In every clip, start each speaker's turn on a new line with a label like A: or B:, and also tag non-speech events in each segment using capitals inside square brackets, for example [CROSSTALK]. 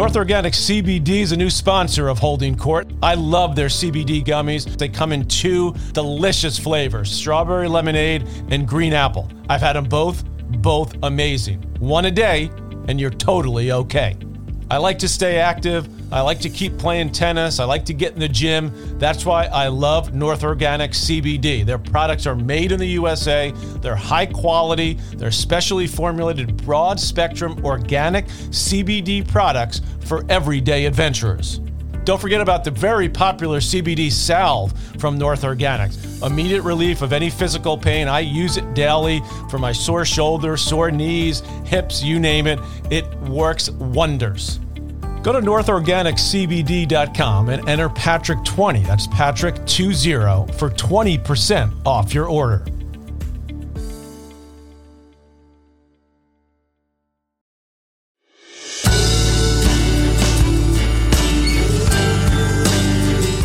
A: North Organic CBD is a new sponsor of Holding Court. I love their CBD gummies. They come in two delicious flavors strawberry lemonade and green apple. I've had them both, both amazing. One a day, and you're totally okay. I like to stay active. I like to keep playing tennis. I like to get in the gym. That's why I love North Organic CBD. Their products are made in the USA, they're high quality, they're specially formulated broad spectrum organic CBD products for everyday adventurers. Don't forget about the very popular CBD salve from North Organics. Immediate relief of any physical pain. I use it daily for my sore shoulders, sore knees, hips, you name it. It works wonders. Go to northorganiccbd.com and enter Patrick20. That's Patrick20 for 20% off your order.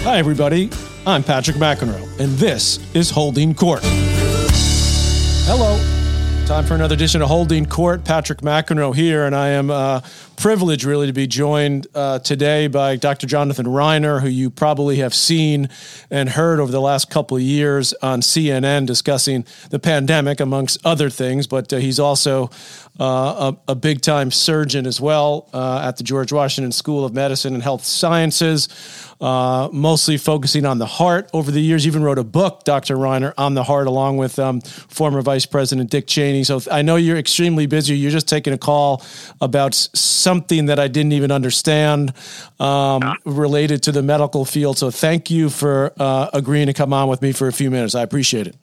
A: Hi, everybody. I'm Patrick McEnroe, and this is Holding Court. Hello. Time for another edition of Holding Court. Patrick McEnroe here, and I am uh, privileged really to be joined uh, today by Dr. Jonathan Reiner, who you probably have seen and heard over the last couple of years on CNN discussing the pandemic, amongst other things. But uh, he's also uh, a, a big time surgeon as well uh, at the George Washington School of Medicine and Health Sciences, uh, mostly focusing on the heart. Over the years, even wrote a book, Dr. Reiner, on the heart, along with um, former Vice President Dick Cheney. So I know you're extremely busy. You're just taking a call about something that I didn't even understand um, related to the medical field. So thank you for uh, agreeing to come on with me for a few minutes. I appreciate it.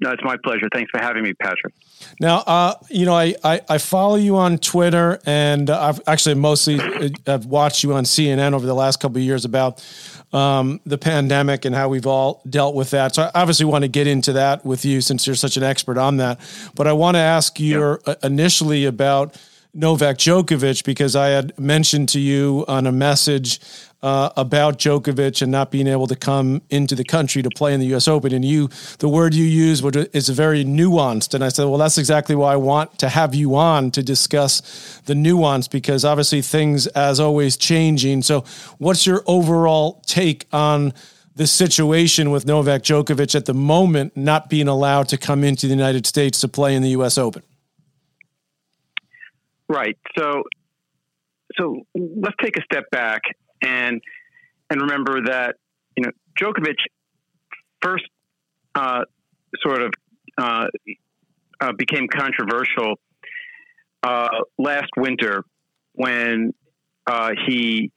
B: No, it's my pleasure. Thanks for having me, Patrick.
A: Now, uh, you know, I, I, I, follow you on Twitter, and I've actually mostly have uh, watched you on CNN over the last couple of years about um, the pandemic and how we've all dealt with that. So I obviously want to get into that with you since you're such an expert on that. But I want to ask you yep. initially about Novak Djokovic because I had mentioned to you on a message uh, about Djokovic and not being able to come into the country to play in the U.S. Open, and you, the word you use is very nuanced, and I said, well, that's exactly why I want to have you on to discuss the nuance because obviously things, as always, changing. So, what's your overall take on? the situation with Novak Djokovic at the moment not being allowed to come into the United States to play in the U.S. Open?
B: Right. So, so let's take a step back and and remember that you know Djokovic first uh, sort of uh, uh, became controversial uh, last winter when uh, he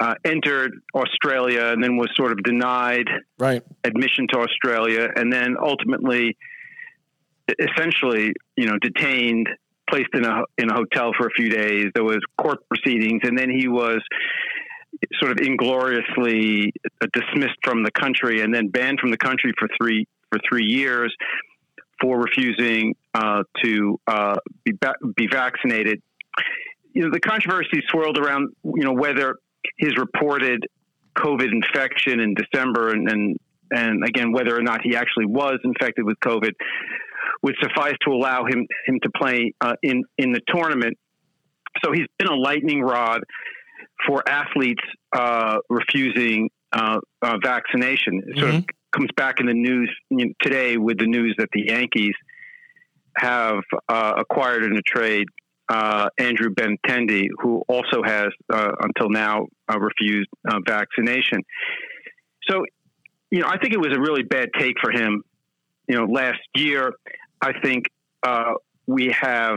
B: uh, entered Australia and then was sort of denied
A: right.
B: admission to Australia, and then ultimately, essentially, you know, detained placed in a in a hotel for a few days. There was court proceedings, and then he was sort of ingloriously dismissed from the country and then banned from the country for three for three years for refusing uh, to uh, be ba- be vaccinated. You know, the controversy swirled around you know whether his reported COVID infection in December and, and and again whether or not he actually was infected with COVID would suffice to allow him him to play uh, in in the tournament. So he's been a lightning rod for athletes uh, refusing uh, uh vaccination. It sort mm-hmm. of comes back in the news you know, today with the news that the Yankees have uh, acquired in a trade uh, Andrew Benintendi, who also has until now refused vaccination. So, you know, I think it was a really bad take for him. You know, last year I think uh, we have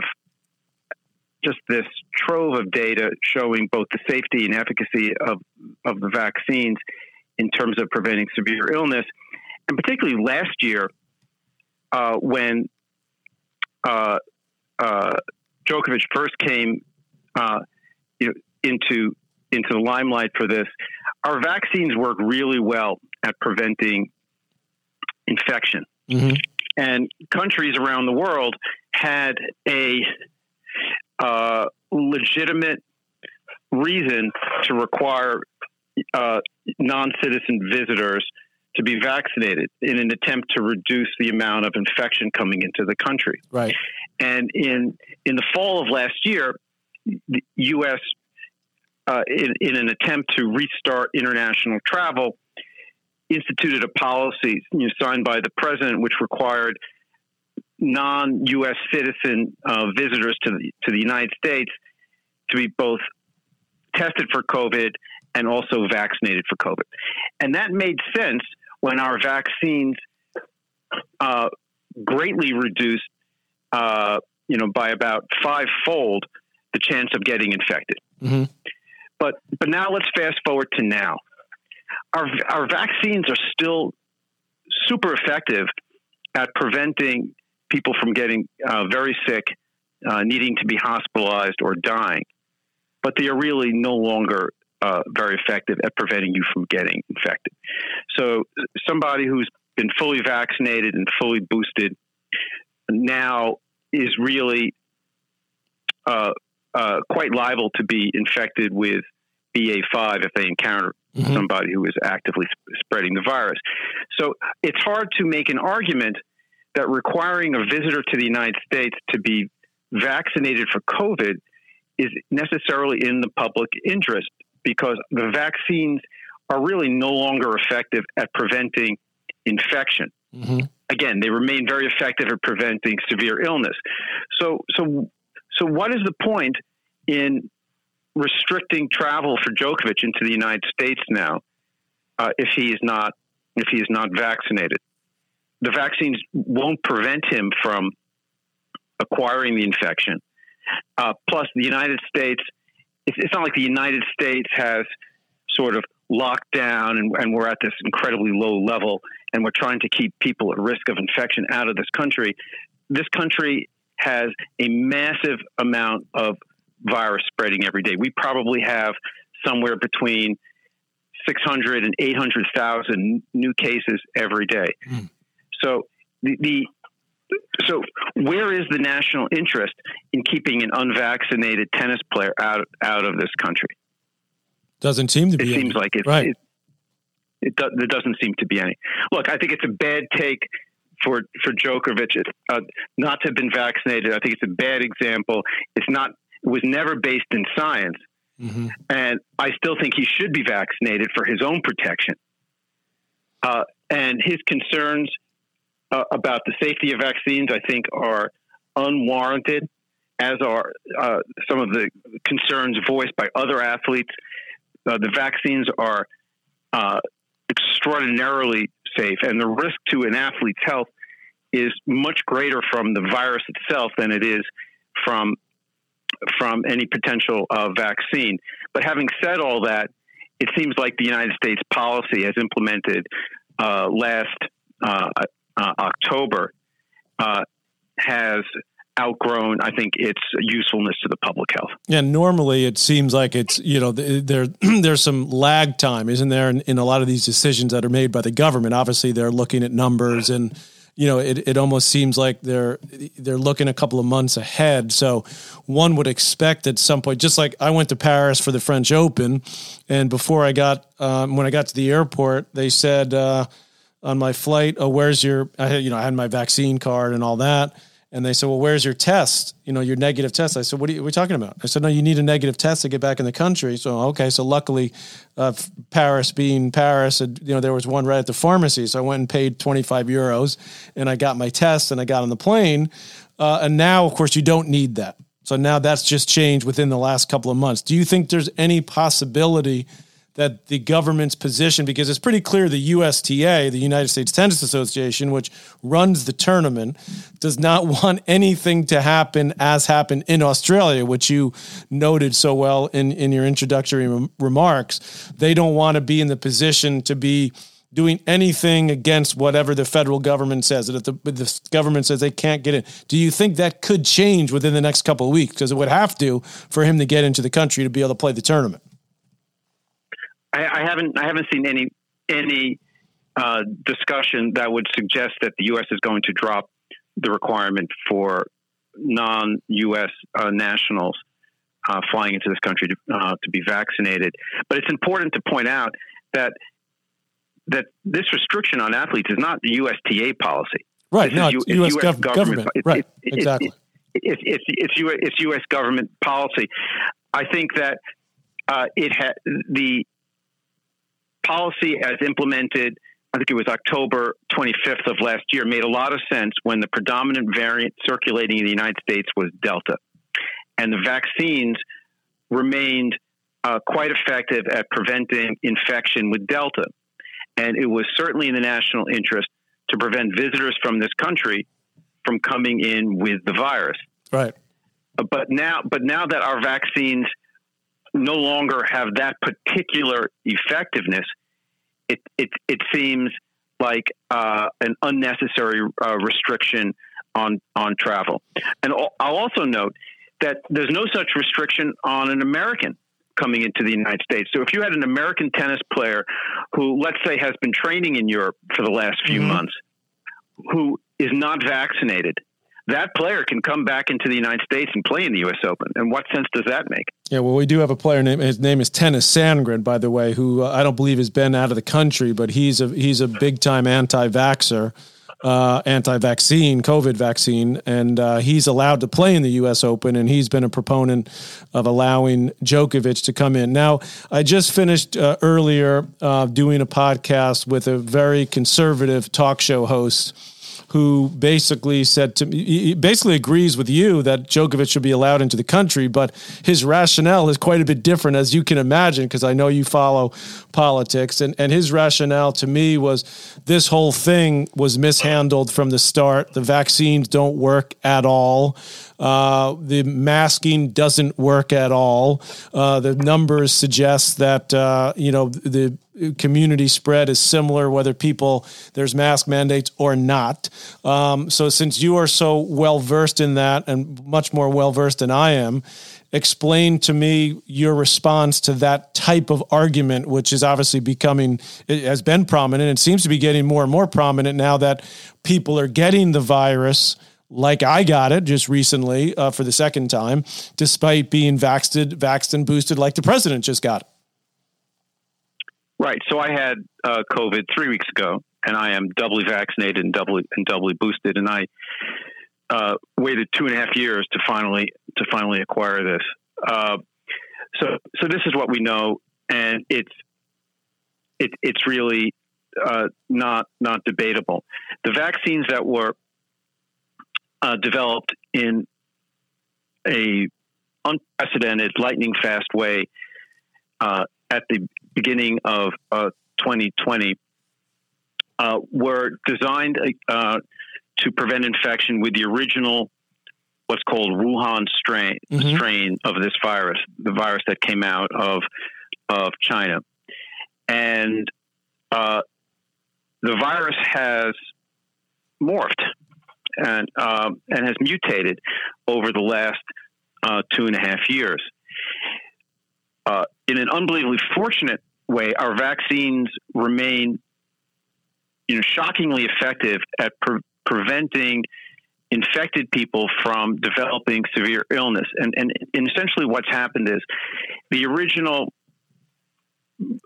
B: just this trove of data showing both the safety and efficacy of, of the vaccines in terms of preventing severe illness. And particularly last year, uh, when uh, uh, Djokovic first came uh, you know, into into the limelight for this, our vaccines work really well at preventing infection. Mm-hmm and countries around the world had a uh, legitimate reason to require uh, non-citizen visitors to be vaccinated in an attempt to reduce the amount of infection coming into the country.
A: Right.
B: And in in the fall of last year, the U.S. uh, in, in, an attempt to restart international travel, instituted a policy you know, signed by the president, which required non-U.S. citizen uh, visitors to the to the United States to be both tested for COVID and also vaccinated for COVID, and that made sense when our vaccines uh, greatly reduced, uh, you know, by about fivefold the chance of getting infected. Mm-hmm. But but now let's fast forward to now. Our our vaccines are still super effective at preventing people from getting uh, very sick, uh, needing to be hospitalized or dying. But they are really no longer uh, very effective at preventing you from getting infected. So somebody who's been fully vaccinated and fully boosted now is really uh, uh, quite liable to be infected with BA5 if they encounter mm-hmm. somebody who is actively sp- spreading the virus. So it's hard to make an argument that requiring a visitor to the United States to be vaccinated for COVID is necessarily in the public interest because the vaccines are really no longer effective at preventing infection. Mm-hmm. Again, they remain very effective at preventing severe illness. So, so, so, what is the point in restricting travel for Djokovic into the United States now uh, if he is not if he is not vaccinated? The vaccines won't prevent him from acquiring the infection. Uh, plus, the United States, it's, it's, not like the United States has sort of locked down and, and we're at this incredibly low level and we're trying to keep people at risk of infection out of this country. This country has a massive amount of virus spreading every day. We probably have somewhere between 600 and 800,000 new cases every day. Mm. So the, the so where is the national interest in keeping an unvaccinated tennis player out out of this country?
A: Doesn't seem to be.
B: It any. seems like it, right. It, it, do, there doesn't seem to be any. Look, I think it's a bad take for for Djokovic uh, not to have been vaccinated. I think it's a bad example. It's not. Was never based in science, mm-hmm. and I still think he should be vaccinated for his own protection. Uh, and his concerns uh, about the safety of vaccines, I think, are unwarranted, as are uh, some of the concerns voiced by other athletes. Uh, the vaccines are uh, extraordinarily safe, and the risk to an athlete's health is much greater from the virus itself than it is from from any potential uh, vaccine. But having said all that, it seems like the United States policy has implemented uh, last uh, uh, October uh, has outgrown, I think, its usefulness to the public health.
A: Yeah, normally it seems like it's you know there [CLEARS THROAT] there's some lag time, isn't there, in, in, a lot of these decisions that are made by the government. Obviously, they're looking at numbers and. You know, it, it almost seems like they're they're looking a couple of months ahead. So one would expect at some point, just like I went to Paris for the French Open, and before I got um, when I got to the airport, they said, uh, on my flight, oh, where's your, I had, you know, I had my vaccine card and all that. And they said, well, where's your test? You know, your negative test. I said, what are, you, what are we talking about? I said, no, you need a negative test to get back in the country. So, okay. So luckily, uh, Paris being Paris, you know, there was one right at the pharmacy. So I went and paid 25 euros and I got my test and I got on the plane. Uh, and now, of course, you don't need that. So now that's just changed within the last couple of months. Do you think there's any possibility – that the government's position, because it's pretty clear the USTA, the United States Tennis Association, which runs the tournament, does not [LAUGHS] want anything to happen as happened in Australia, which you noted so well in, in your introductory rem- remarks. They don't want to be in the position to be doing anything against whatever the federal government says. That if the, the government says they can't get in, do you think that could change within the next couple of weeks? Because it would have to for him to get into the country to be able to play the tournament.
B: I, I haven't I haven't seen any any uh, discussion that would suggest that the U.S. is going to drop the requirement for non-U.S. Uh, nationals uh, flying into this country to, uh, to be vaccinated. But it's important to point out that that this restriction on athletes is not the USTA policy.
A: Right. This no, U- U.S. US gov- government. government. It, right. It, exactly.
B: It, it's it's it's US, it's U.S. government policy. I think that uh, it had the policy as implemented. I think it was October 25th of last year, made a lot of sense when the predominant variant circulating in the United States was Delta. And the vaccines remained uh, quite effective at preventing infection with Delta. And it was certainly in the national interest to prevent visitors from this country from coming in with the virus.
A: Right.
B: But now, but now that our vaccines no longer have that particular effectiveness, it it, it seems like uh, an unnecessary uh, restriction on on travel. And I'll also note that there's no such restriction on an American coming into the United States. So if you had an American tennis player who, let's say, has been training in Europe for the last few mm-hmm. months, who is not vaccinated, that player can come back into the United States and play in the U.S. Open. And what sense does that make?
A: Yeah, well, we do have a player name. His name is Tennys Sandgren, by the way, who uh, I don't believe has been out of the country, but he's a he's a big time anti-vaxer uh, anti-vaccine COVID vaccine, and uh, he's allowed to play in the U.S. Open, and he's been a proponent of allowing Djokovic to come in. Now, I just finished uh, earlier uh, doing a podcast with a very conservative talk show host who basically said to me, he basically agrees with you that Djokovic should be allowed into the country, but his rationale is quite a bit different, as you can imagine, because I know you follow politics. And, and his rationale to me was this whole thing was mishandled from the start. The vaccines don't work at all. Uh, the masking doesn't work at all. Uh, the numbers suggest that uh, you know the community spread is similar whether people there's mask mandates or not. Um, so since you are so well versed in that and much more well versed than I am, explain to me your response to that type of argument, which is obviously becoming, has been prominent. It seems to be getting more and more prominent now that people are getting the virus like I got it just recently uh, for the second time, despite being vaxxed, vaxxed and boosted like the president just got it.
B: Right. So I had uh, COVID three weeks ago, and I am doubly vaccinated and doubly and doubly boosted, and I uh, waited two and a half years to finally to finally acquire this. Uh, so so this is what we know, and it's it, it's really uh, not not debatable. The vaccines that were uh, developed in a unprecedented lightning fast way uh, at the beginning of uh, 2020 uh, were designed uh, to prevent infection with the original what's called Wuhan strain mm-hmm. strain of this virus, the virus that came out of of China, and uh, the virus has morphed and um, and has mutated over the last uh, two and a half years. Uh, in an unbelievably fortunate way, our vaccines remain, you know, shockingly effective at pre- preventing infected people from developing severe illness. And, and, and essentially, what's happened is the original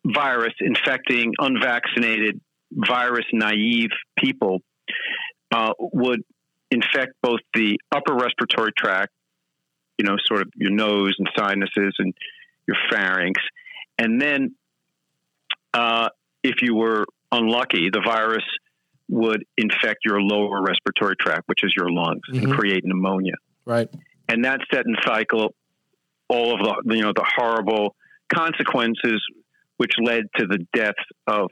B: virus infecting unvaccinated, virus naive people uh, would infect both the upper respiratory tract, you know, sort of your nose and sinuses and your pharynx. And then uh, if you were unlucky, the virus would infect your lower respiratory tract, which is your lungs, mm-hmm. and create pneumonia.
A: Right.
B: And that set in cycle all of the you know the horrible consequences, which led to the deaths of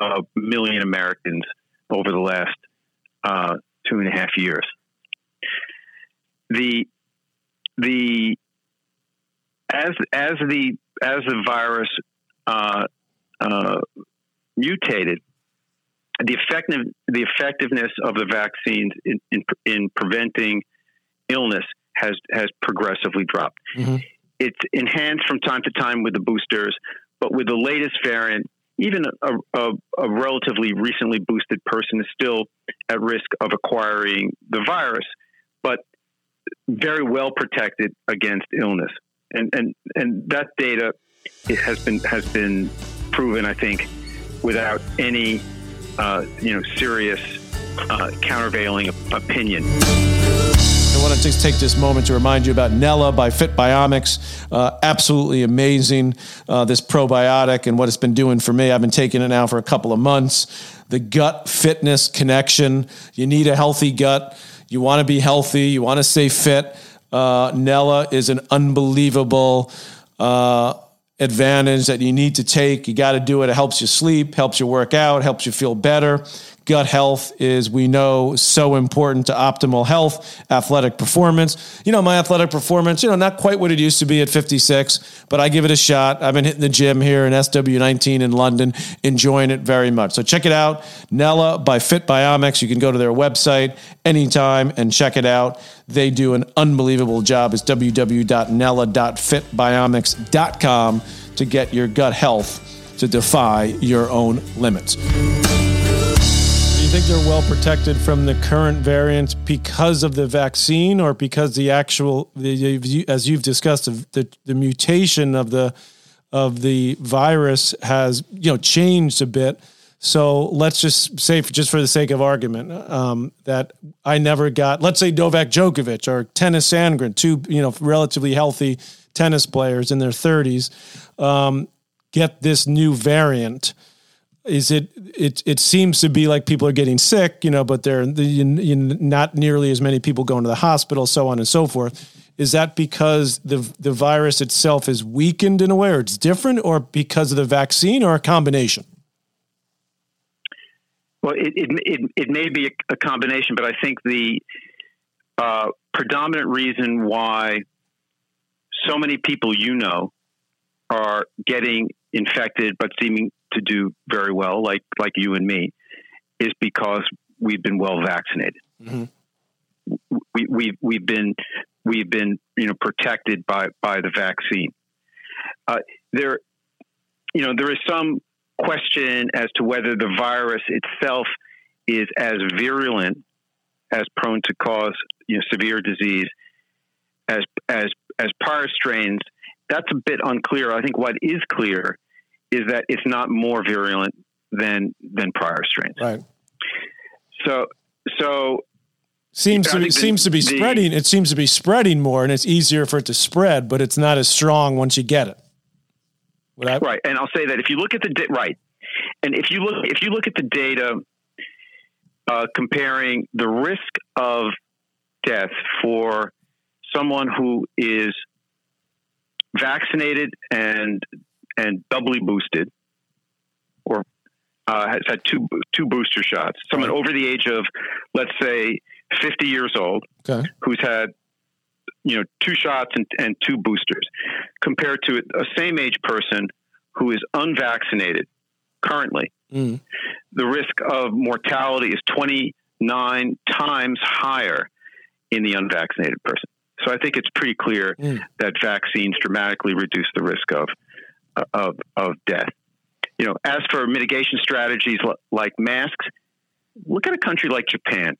B: a million Americans over the last uh, two and a half years. The the as as the as the virus uh, uh, mutated, the effective the effectiveness of the vaccines in, in, in preventing illness has has progressively dropped. Mm-hmm. It's enhanced from time to time with the boosters, but with the latest variant, even a, a, a, relatively recently boosted person is still at risk of acquiring the virus, but very well protected against illness. And and and that data has been has been proven, I think, without any uh, you know serious uh, countervailing opinion.
A: I want to just take this moment to remind you about Nella by Fit Biomics. Uh, absolutely amazing, uh, this probiotic and what it's been doing for me. I've been taking it now for a couple of months. The gut fitness connection. You need a healthy gut. You want to be healthy. You want to stay fit. Uh, Nella is an unbelievable uh, advantage that you need to take. You got to do it. It helps you sleep, helps you work out, helps you feel better gut health is, we know, so important to optimal health, athletic performance. You know, my athletic performance, you know, not quite what it used to be at 56, but I give it a shot. I've been hitting the gym here in SW19 in London, enjoying it very much. So check it out, Nella by Fit Biomics. You can go to their website anytime and check it out. They do an unbelievable job. It's www.nella.fitbiomics.com to get your gut health to defy your own limits you think they're well protected from the current variants because of the vaccine, or because the actual, the, as you've discussed, the, the mutation of the of the virus has you know changed a bit? So let's just say, just for the sake of argument, um, that I never got, let's say Novak Djokovic or Tennys Sandgren, two you know relatively healthy tennis players in their 30s, um, get this new variant is it it it seems to be like people are getting sick you know but they're the, you, you, not nearly as many people going to the hospital so on and so forth. Is that because the the virus itself is weakened in a way or it's different or because of the vaccine or a combination?
B: Well it it it, it may be a, combination but i think the uh, predominant reason why so many people you know are getting infected but seeming to do very well, like like you and me, is because we've been well vaccinated. Mm-hmm. We, we we've been we've been you know protected by by the vaccine. Uh, there, you know, there is some question as to whether the virus itself is as virulent, as prone to cause you know severe disease as as as prior strains. That's a bit unclear. I think what is clear is that it's not more virulent than than prior strains.
A: Right.
B: So so
A: seems to be, seems to be the, spreading. It seems to be spreading more, and it's easier for it to spread, but it's not as strong once you get it.
B: I, right, and I'll say that if you look at the right, and if you look if you look at the data uh, comparing the risk of death for someone who is vaccinated and and doubly boosted, or uh, has had two two booster shots. Someone over the age of, let's say, fifty years old, okay. who's had you know two shots and, and two boosters, compared to a same age person who is unvaccinated currently. Mm. The risk of mortality is twenty nine times higher in the unvaccinated person. So I think it's pretty clear mm. that vaccines dramatically reduce the risk of of, of death. You know, as for mitigation strategies like masks, look at a country like Japan.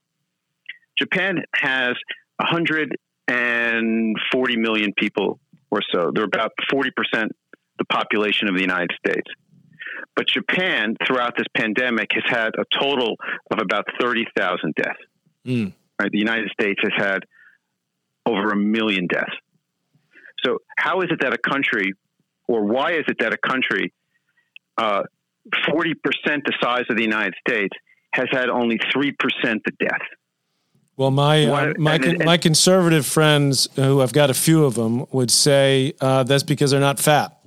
B: Japan has 140 million people or so. They're about 40% the population of the United States. But Japan, throughout this pandemic, has had a total of about 30,000 deaths. Mm. Right? The United States has had over a million deaths. So, how is it that a country or why is it that a country uh, 40% the size of the United States has had only 3% the death?
A: Well, my uh, my my conservative friends, who I've got a few of them, would say uh, that's because they're not fat,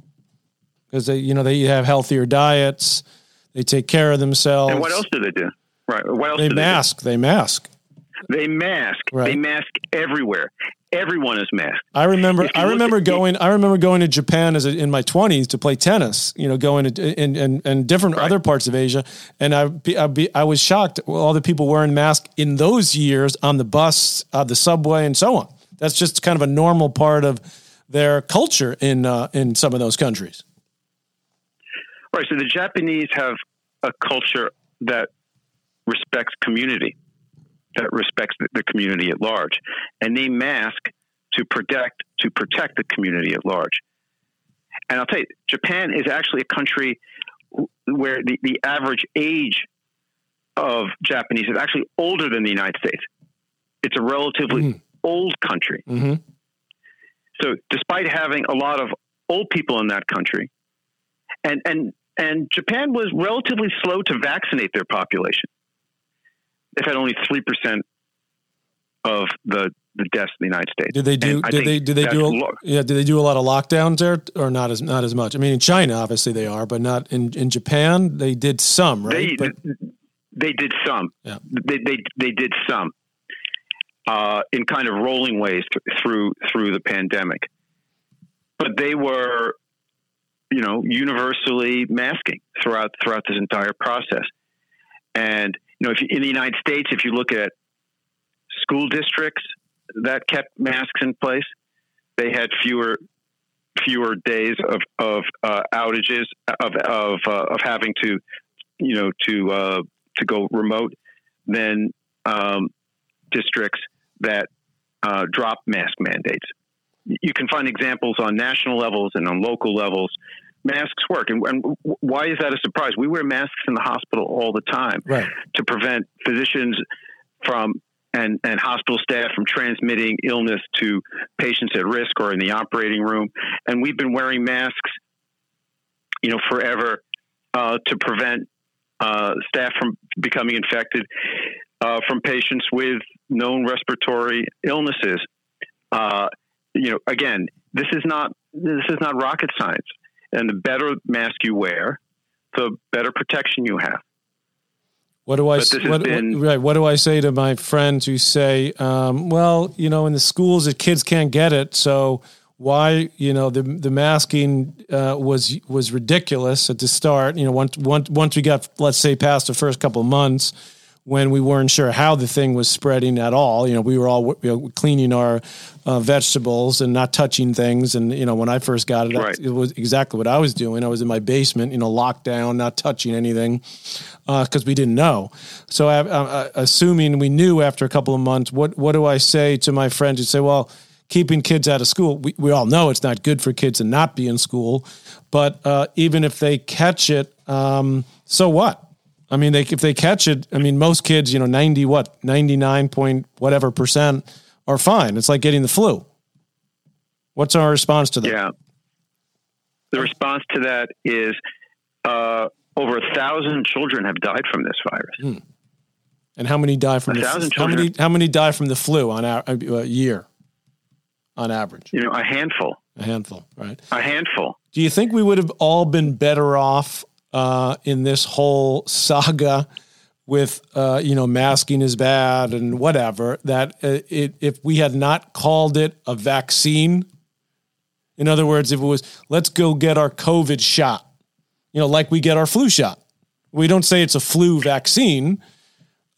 A: because they you know they have healthier diets, they take care of themselves.
B: And what else do they do? Right? What else?
A: They mask. They, they mask.
B: They mask. Right. They mask everywhere everyone is masked.
A: I remember. I remember going. I remember going to Japan as a, in my twenties to play tennis. You know, going to in and and different right. other parts of Asia, and I be, I, be, I was shocked all the people wearing masks in those years on the bus, uh, the subway, and so on. That's just kind of a normal part of their culture in uh, in some of those countries.
B: Right. So the Japanese have a culture that respects community that respects the community at large, and they mask to protect to protect the community at large. And I'll tell you, Japan is actually a country where the, the average age of Japanese is actually older than the United States. It's a relatively mm. old country.
A: Mm-hmm.
B: So, despite having a lot of old people in that country, and and and Japan was relatively slow to vaccinate their population. They've had only three percent of the the deaths in the United States.
A: Did they do? Did they? Did they do? A, lo- yeah. Did they do a lot of lockdowns there, or not as not as much? I mean, in China, obviously they are, but not in in Japan. They did some, right?
B: They,
A: but,
B: they did some.
A: Yeah.
B: They they they did some. Uh, in kind of rolling ways th- through through the pandemic, but they were, you know, universally masking throughout throughout this entire process. And you know, if you, in the United States, if you look at school districts that kept masks in place. They had fewer fewer days of of uh, outages of of uh, of having to you know to uh, to go remote than um, districts that uh, drop mask mandates. You can find examples on national levels and on local levels. Masks work, and, and why is that a surprise? We wear masks in the hospital all the time
A: right.
B: to prevent physicians from and, and hospital staff from transmitting illness to patients at risk or in the operating room. And we've been wearing masks, you know, forever uh, to prevent uh, staff from becoming infected uh, from patients with known respiratory illnesses. Uh, you know, again, this is not this is not rocket science. And the better mask you wear, the better protection you have.
A: What do I what, been, what, right? What do I say to my friends who say, um, "Well, you know, in the schools, the kids can't get it, so why, you know, the the masking uh, was was ridiculous at the start. You know, once once once we got, let's say, past the first couple months." When we weren't sure how the thing was spreading at all. You know, we were all you know, cleaning our uh, vegetables and not touching things. And you know, when I first got it, right. it was exactly what I was doing. I was in my basement, you know, locked down, not touching anything because uh, we didn't know. So, I, I, assuming we knew after a couple of months, what what do I say to my friends who say, well? Keeping kids out of school, we, we all know it's not good for kids to not be in school. But uh, even if they catch it, um, so what? I mean, they, if they catch it, I mean, most kids, you know, 90, what, 99 point whatever percent are fine. It's like getting the flu. What's our response to that?
B: Yeah. The response to that is uh, over a thousand children have died from this virus.
A: Hmm. And how many die from
B: a
A: the
B: thousand
A: how many how many die from the flu on a, a year on average?
B: You know, a handful.
A: A handful, right?
B: A handful.
A: Do you think we would have all been better off uh, in this whole saga with uh, you know masking is bad and whatever that uh, it, if we had not called it a vaccine in other words if it was let's go get our covid shot you know like we get our flu shot. We don't say it's a flu vaccine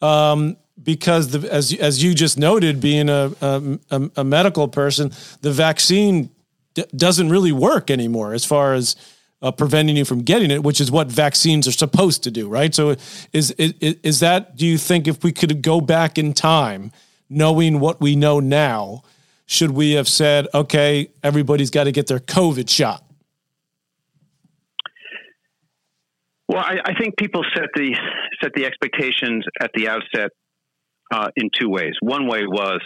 A: um, because the, as as you just noted being a, a, a medical person the vaccine d- doesn't really work anymore as far as uh, preventing you from getting it, which is what vaccines are supposed to do, right? So, is, is is that? Do you think if we could go back in time, knowing what we know now, should we have said, okay, everybody's got to get their COVID shot?
B: Well, I, I think people set the set the expectations at the outset uh, in two ways. One way was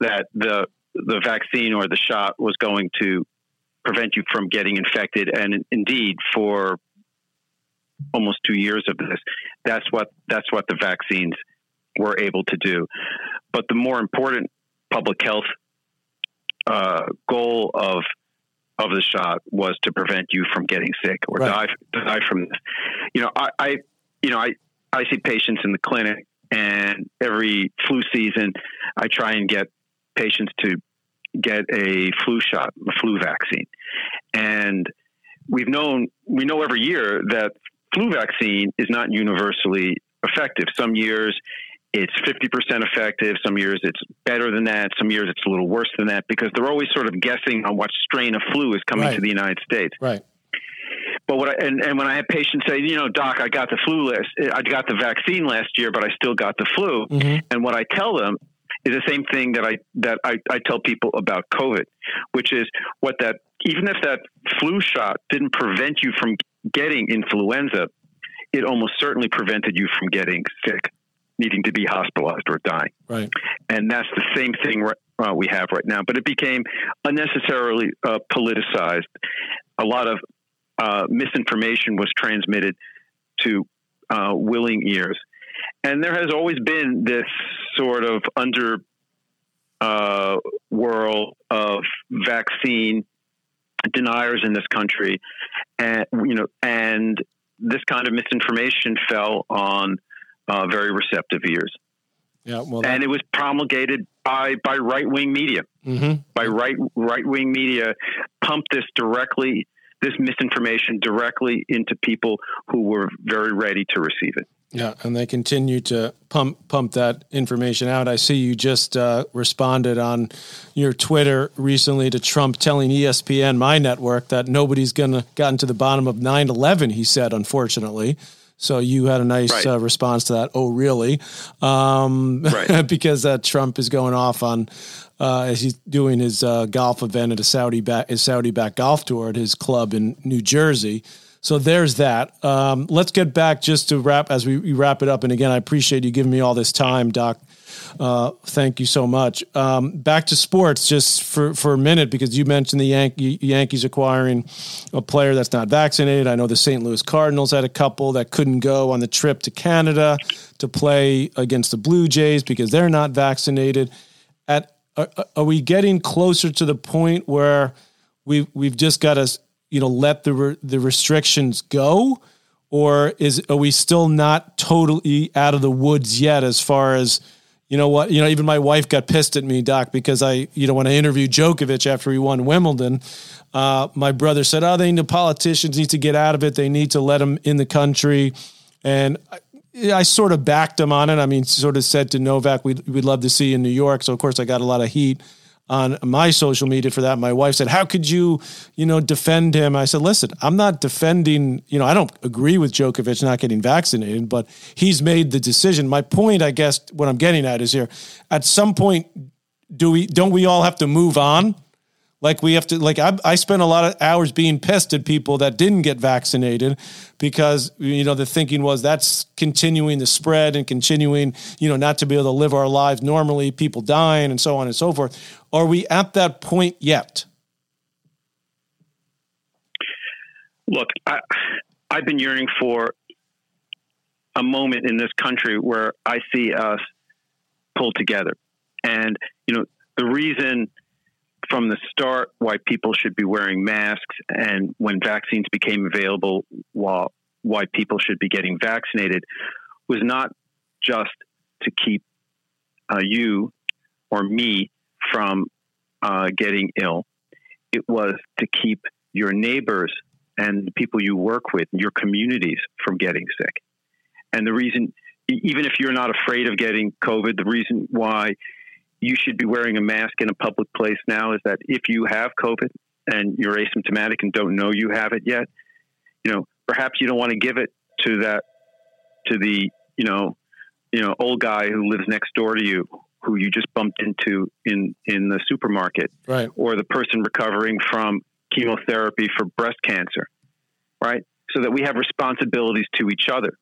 B: that the the vaccine or the shot was going to prevent you from getting infected. And indeed, for almost two years of this, that's what that's what the vaccines were able to do. But the more important public health uh, goal of of the shot was to prevent you from getting sick or right. die die from this. You know, I, I you know I I see patients in the clinic, and every flu season, I try and get patients to get a flu shot, a flu vaccine. And we've known, we know every year that flu vaccine is not universally effective. Some years it's 50% effective. Some years it's better than that. Some years it's a little worse than that because they're always sort of guessing on what strain of flu is coming
A: right.
B: to the United States.
A: Right.
B: But what I, and, and when I have patients say, you know, doc, I got the flu last, I got the vaccine last year, but I still got the flu.
A: Mm-hmm.
B: And what I tell them is the same thing that I that I, I tell people about COVID, which is what that even if that flu shot didn't prevent you from getting influenza, it almost certainly prevented you from getting sick, needing to be hospitalized or dying.
A: Right.
B: And that's the same thing uh, we have right now. But it became unnecessarily uh, politicized. A lot of uh, misinformation was transmitted to uh, willing ears. And there has always been this sort of under uh, world of vaccine deniers in this country, and you know, and this kind of misinformation fell on uh, very receptive ears.
A: Yeah, well, that-
B: and it was promulgated by by right wing media.
A: Mm-hmm.
B: By right right wing media, pumped this directly, this misinformation directly into people who were very ready to receive it.
A: Yeah, and they continue to pump pump that information out. I see you just uh, responded on your Twitter recently to Trump telling ESPN, my network, that nobody's going to gotten to the bottom of 9/11. He said, unfortunately. So you had a nice
B: right.
A: uh, response to that. Oh, really? Um,
B: right. [LAUGHS]
A: because uh, Trump is going off on uh, as he's doing his uh, golf event at a Saudi back his Saudi back golf tour at his club in New Jersey. So there's that. Um, let's get back just to wrap as we, we, wrap it up. And again, I appreciate you giving me all this time, Doc. Uh, thank you so much. Um, back to sports just for, for a minute because you mentioned the Yankee, Yankees acquiring a player that's not vaccinated. I know the St. Louis Cardinals had a couple that couldn't go on the trip to Canada to play against the Blue Jays because they're not vaccinated. At are, are we getting closer to the point where we we've just got to you know let the re- the restrictions go or is are we still not totally out of the woods yet as far as you know what you know even my wife got pissed at me doc because i you know when i interviewed Djokovic after he won wimbledon uh, my brother said oh they need the politicians need to get out of it they need to let them in the country and I, I sort of backed him on it. I mean, sort of said to Novak, we'd, we'd love to see you in New York. So, of course, I got a lot of heat on my social media for that. My wife said, "How could you, you know, defend him?" I said, "Listen, I'm not defending. You know, I don't agree with Djokovic not getting vaccinated, but he's made the decision. My point, I guess, what I'm getting at is here: at some point, do we don't we all have to move on? Like we have to, like I, I spent a lot of hours being pissed at people that didn't get vaccinated because, you know, the thinking was that's continuing the spread and continuing, you know, not to be able to live our lives normally, people dying and so on and so forth. Are we at that point yet?
B: Look, I, I've been yearning for a moment in this country where I see us pull together. And, you know, the reason from the start why people should be wearing masks and when vaccines became available why, people should be getting vaccinated was not just to keep uh, you or me from uh, getting ill. It was to keep your neighbors and the people you work with, your communities from getting sick. And the reason, even if you're not afraid of getting COVID, the reason why you should be wearing a mask in a public place now is that if you have COVID and you're asymptomatic and don't know you have it yet, you know, perhaps you don't want to give it to that, to the, you know, you know, old guy who lives next door to you who you just bumped into in, in the supermarket
A: right.
B: or the person recovering from chemotherapy for breast cancer, right? So that we have responsibilities to each other.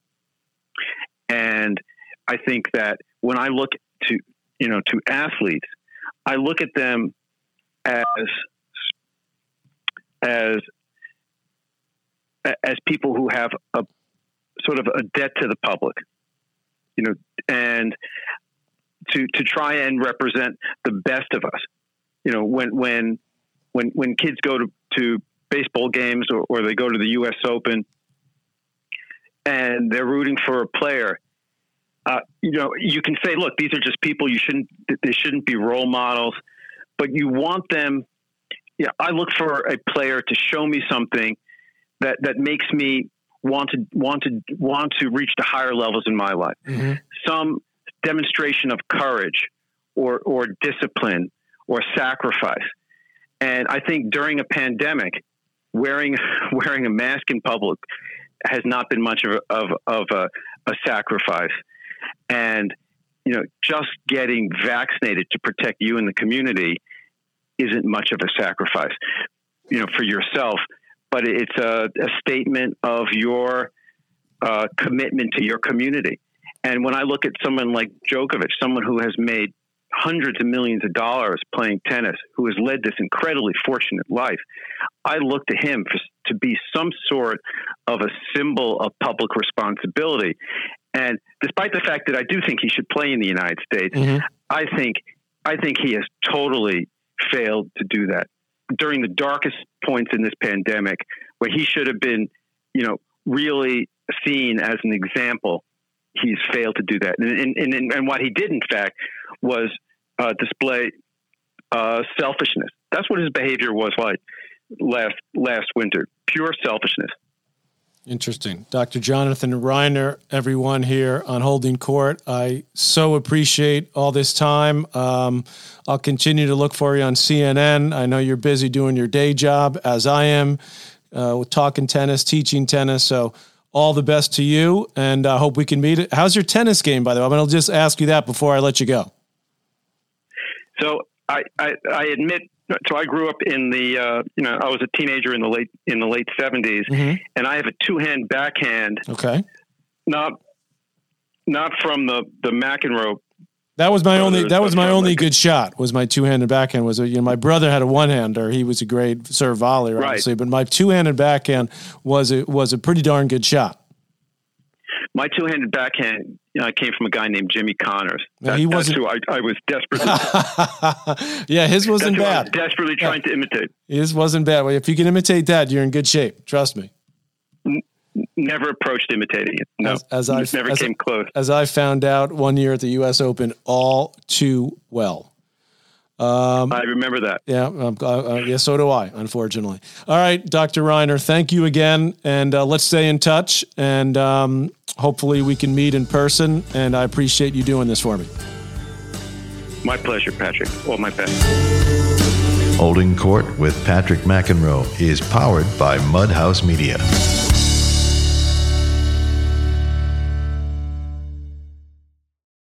B: And I think that when I look to, you know, to athletes, I look at them as as as people who have a sort of a debt to the public, you know, and to to try and represent the best of us. You know, when when when when kids go to to baseball games or, or they go to the U.S. Open and they're rooting for a player uh, you know, you can say, look, these are just people. You shouldn't, they shouldn't be role models, but you want them. Yeah, I look for a player to show me something that that makes me want to want to want to reach the higher levels in my life.
A: Mm-hmm.
B: Some demonstration of courage or or discipline or sacrifice. And I think during a pandemic, wearing [LAUGHS] wearing a mask in public has not been much of a, of, of a, a sacrifice and you know just getting vaccinated to protect you and the community isn't much of a sacrifice you know for yourself but it's a, a statement of your uh, commitment to your community. And when I look at someone like Djokovic, someone who has made hundreds of millions of dollars playing tennis, who has led this incredibly fortunate life, I look to him for, to be some sort of a symbol of public responsibility. And despite the fact that I do think he should play in the United States, mm-hmm. I think I think he has totally failed to do that during the darkest points in this pandemic, where he should have been, you know, really seen as an example. He's failed to do that, and and, and, and what he did, in fact, was uh, display uh, selfishness. That's what his behavior was like last last winter. Pure selfishness.
A: Interesting. Dr. Jonathan Reiner, everyone here on Holding Court. I so appreciate all this time. Um, I'll continue to look for you on CNN. I know you're busy doing your day job, as I am, uh, talking tennis, teaching tennis. So, all the best to you, and I hope we can meet. It. How's your tennis game, by the way? I'm going to just ask you that before I let you go.
B: So, I, I, I admit so I grew up in the uh, you know I was a teenager in the late in the late 70s mm-hmm. and I have a two hand backhand.
A: Okay.
B: Not not from the the McEnroe.
A: That was my only that was my only good shot. Was my two handed backhand was you know my brother had a one hander. He was a great serve volley obviously, right. but my two handed backhand was a, was a pretty darn good shot.
B: My two handed backhand I came from a guy named Jimmy Connors.
A: That, he wasn't.
B: who I, I was desperately. [LAUGHS]
A: yeah, his wasn't bad.
B: desperately trying yeah. to imitate.
A: His wasn't bad. Well, if you can imitate that, you're in good shape. Trust me.
B: never approached imitating it. No,
A: as, as I
B: never
A: as,
B: came close.
A: As I found out one year at the U.S. Open, all too well.
B: Um, I remember that.
A: Yeah, um, uh, uh, yeah. So do I. Unfortunately. All right, Dr. Reiner. Thank you again, and uh, let's stay in touch. And um, hopefully, we can meet in person. And I appreciate you doing this for me.
B: My pleasure, Patrick. All my best.
C: Holding Court with Patrick McEnroe is powered by Mudhouse Media.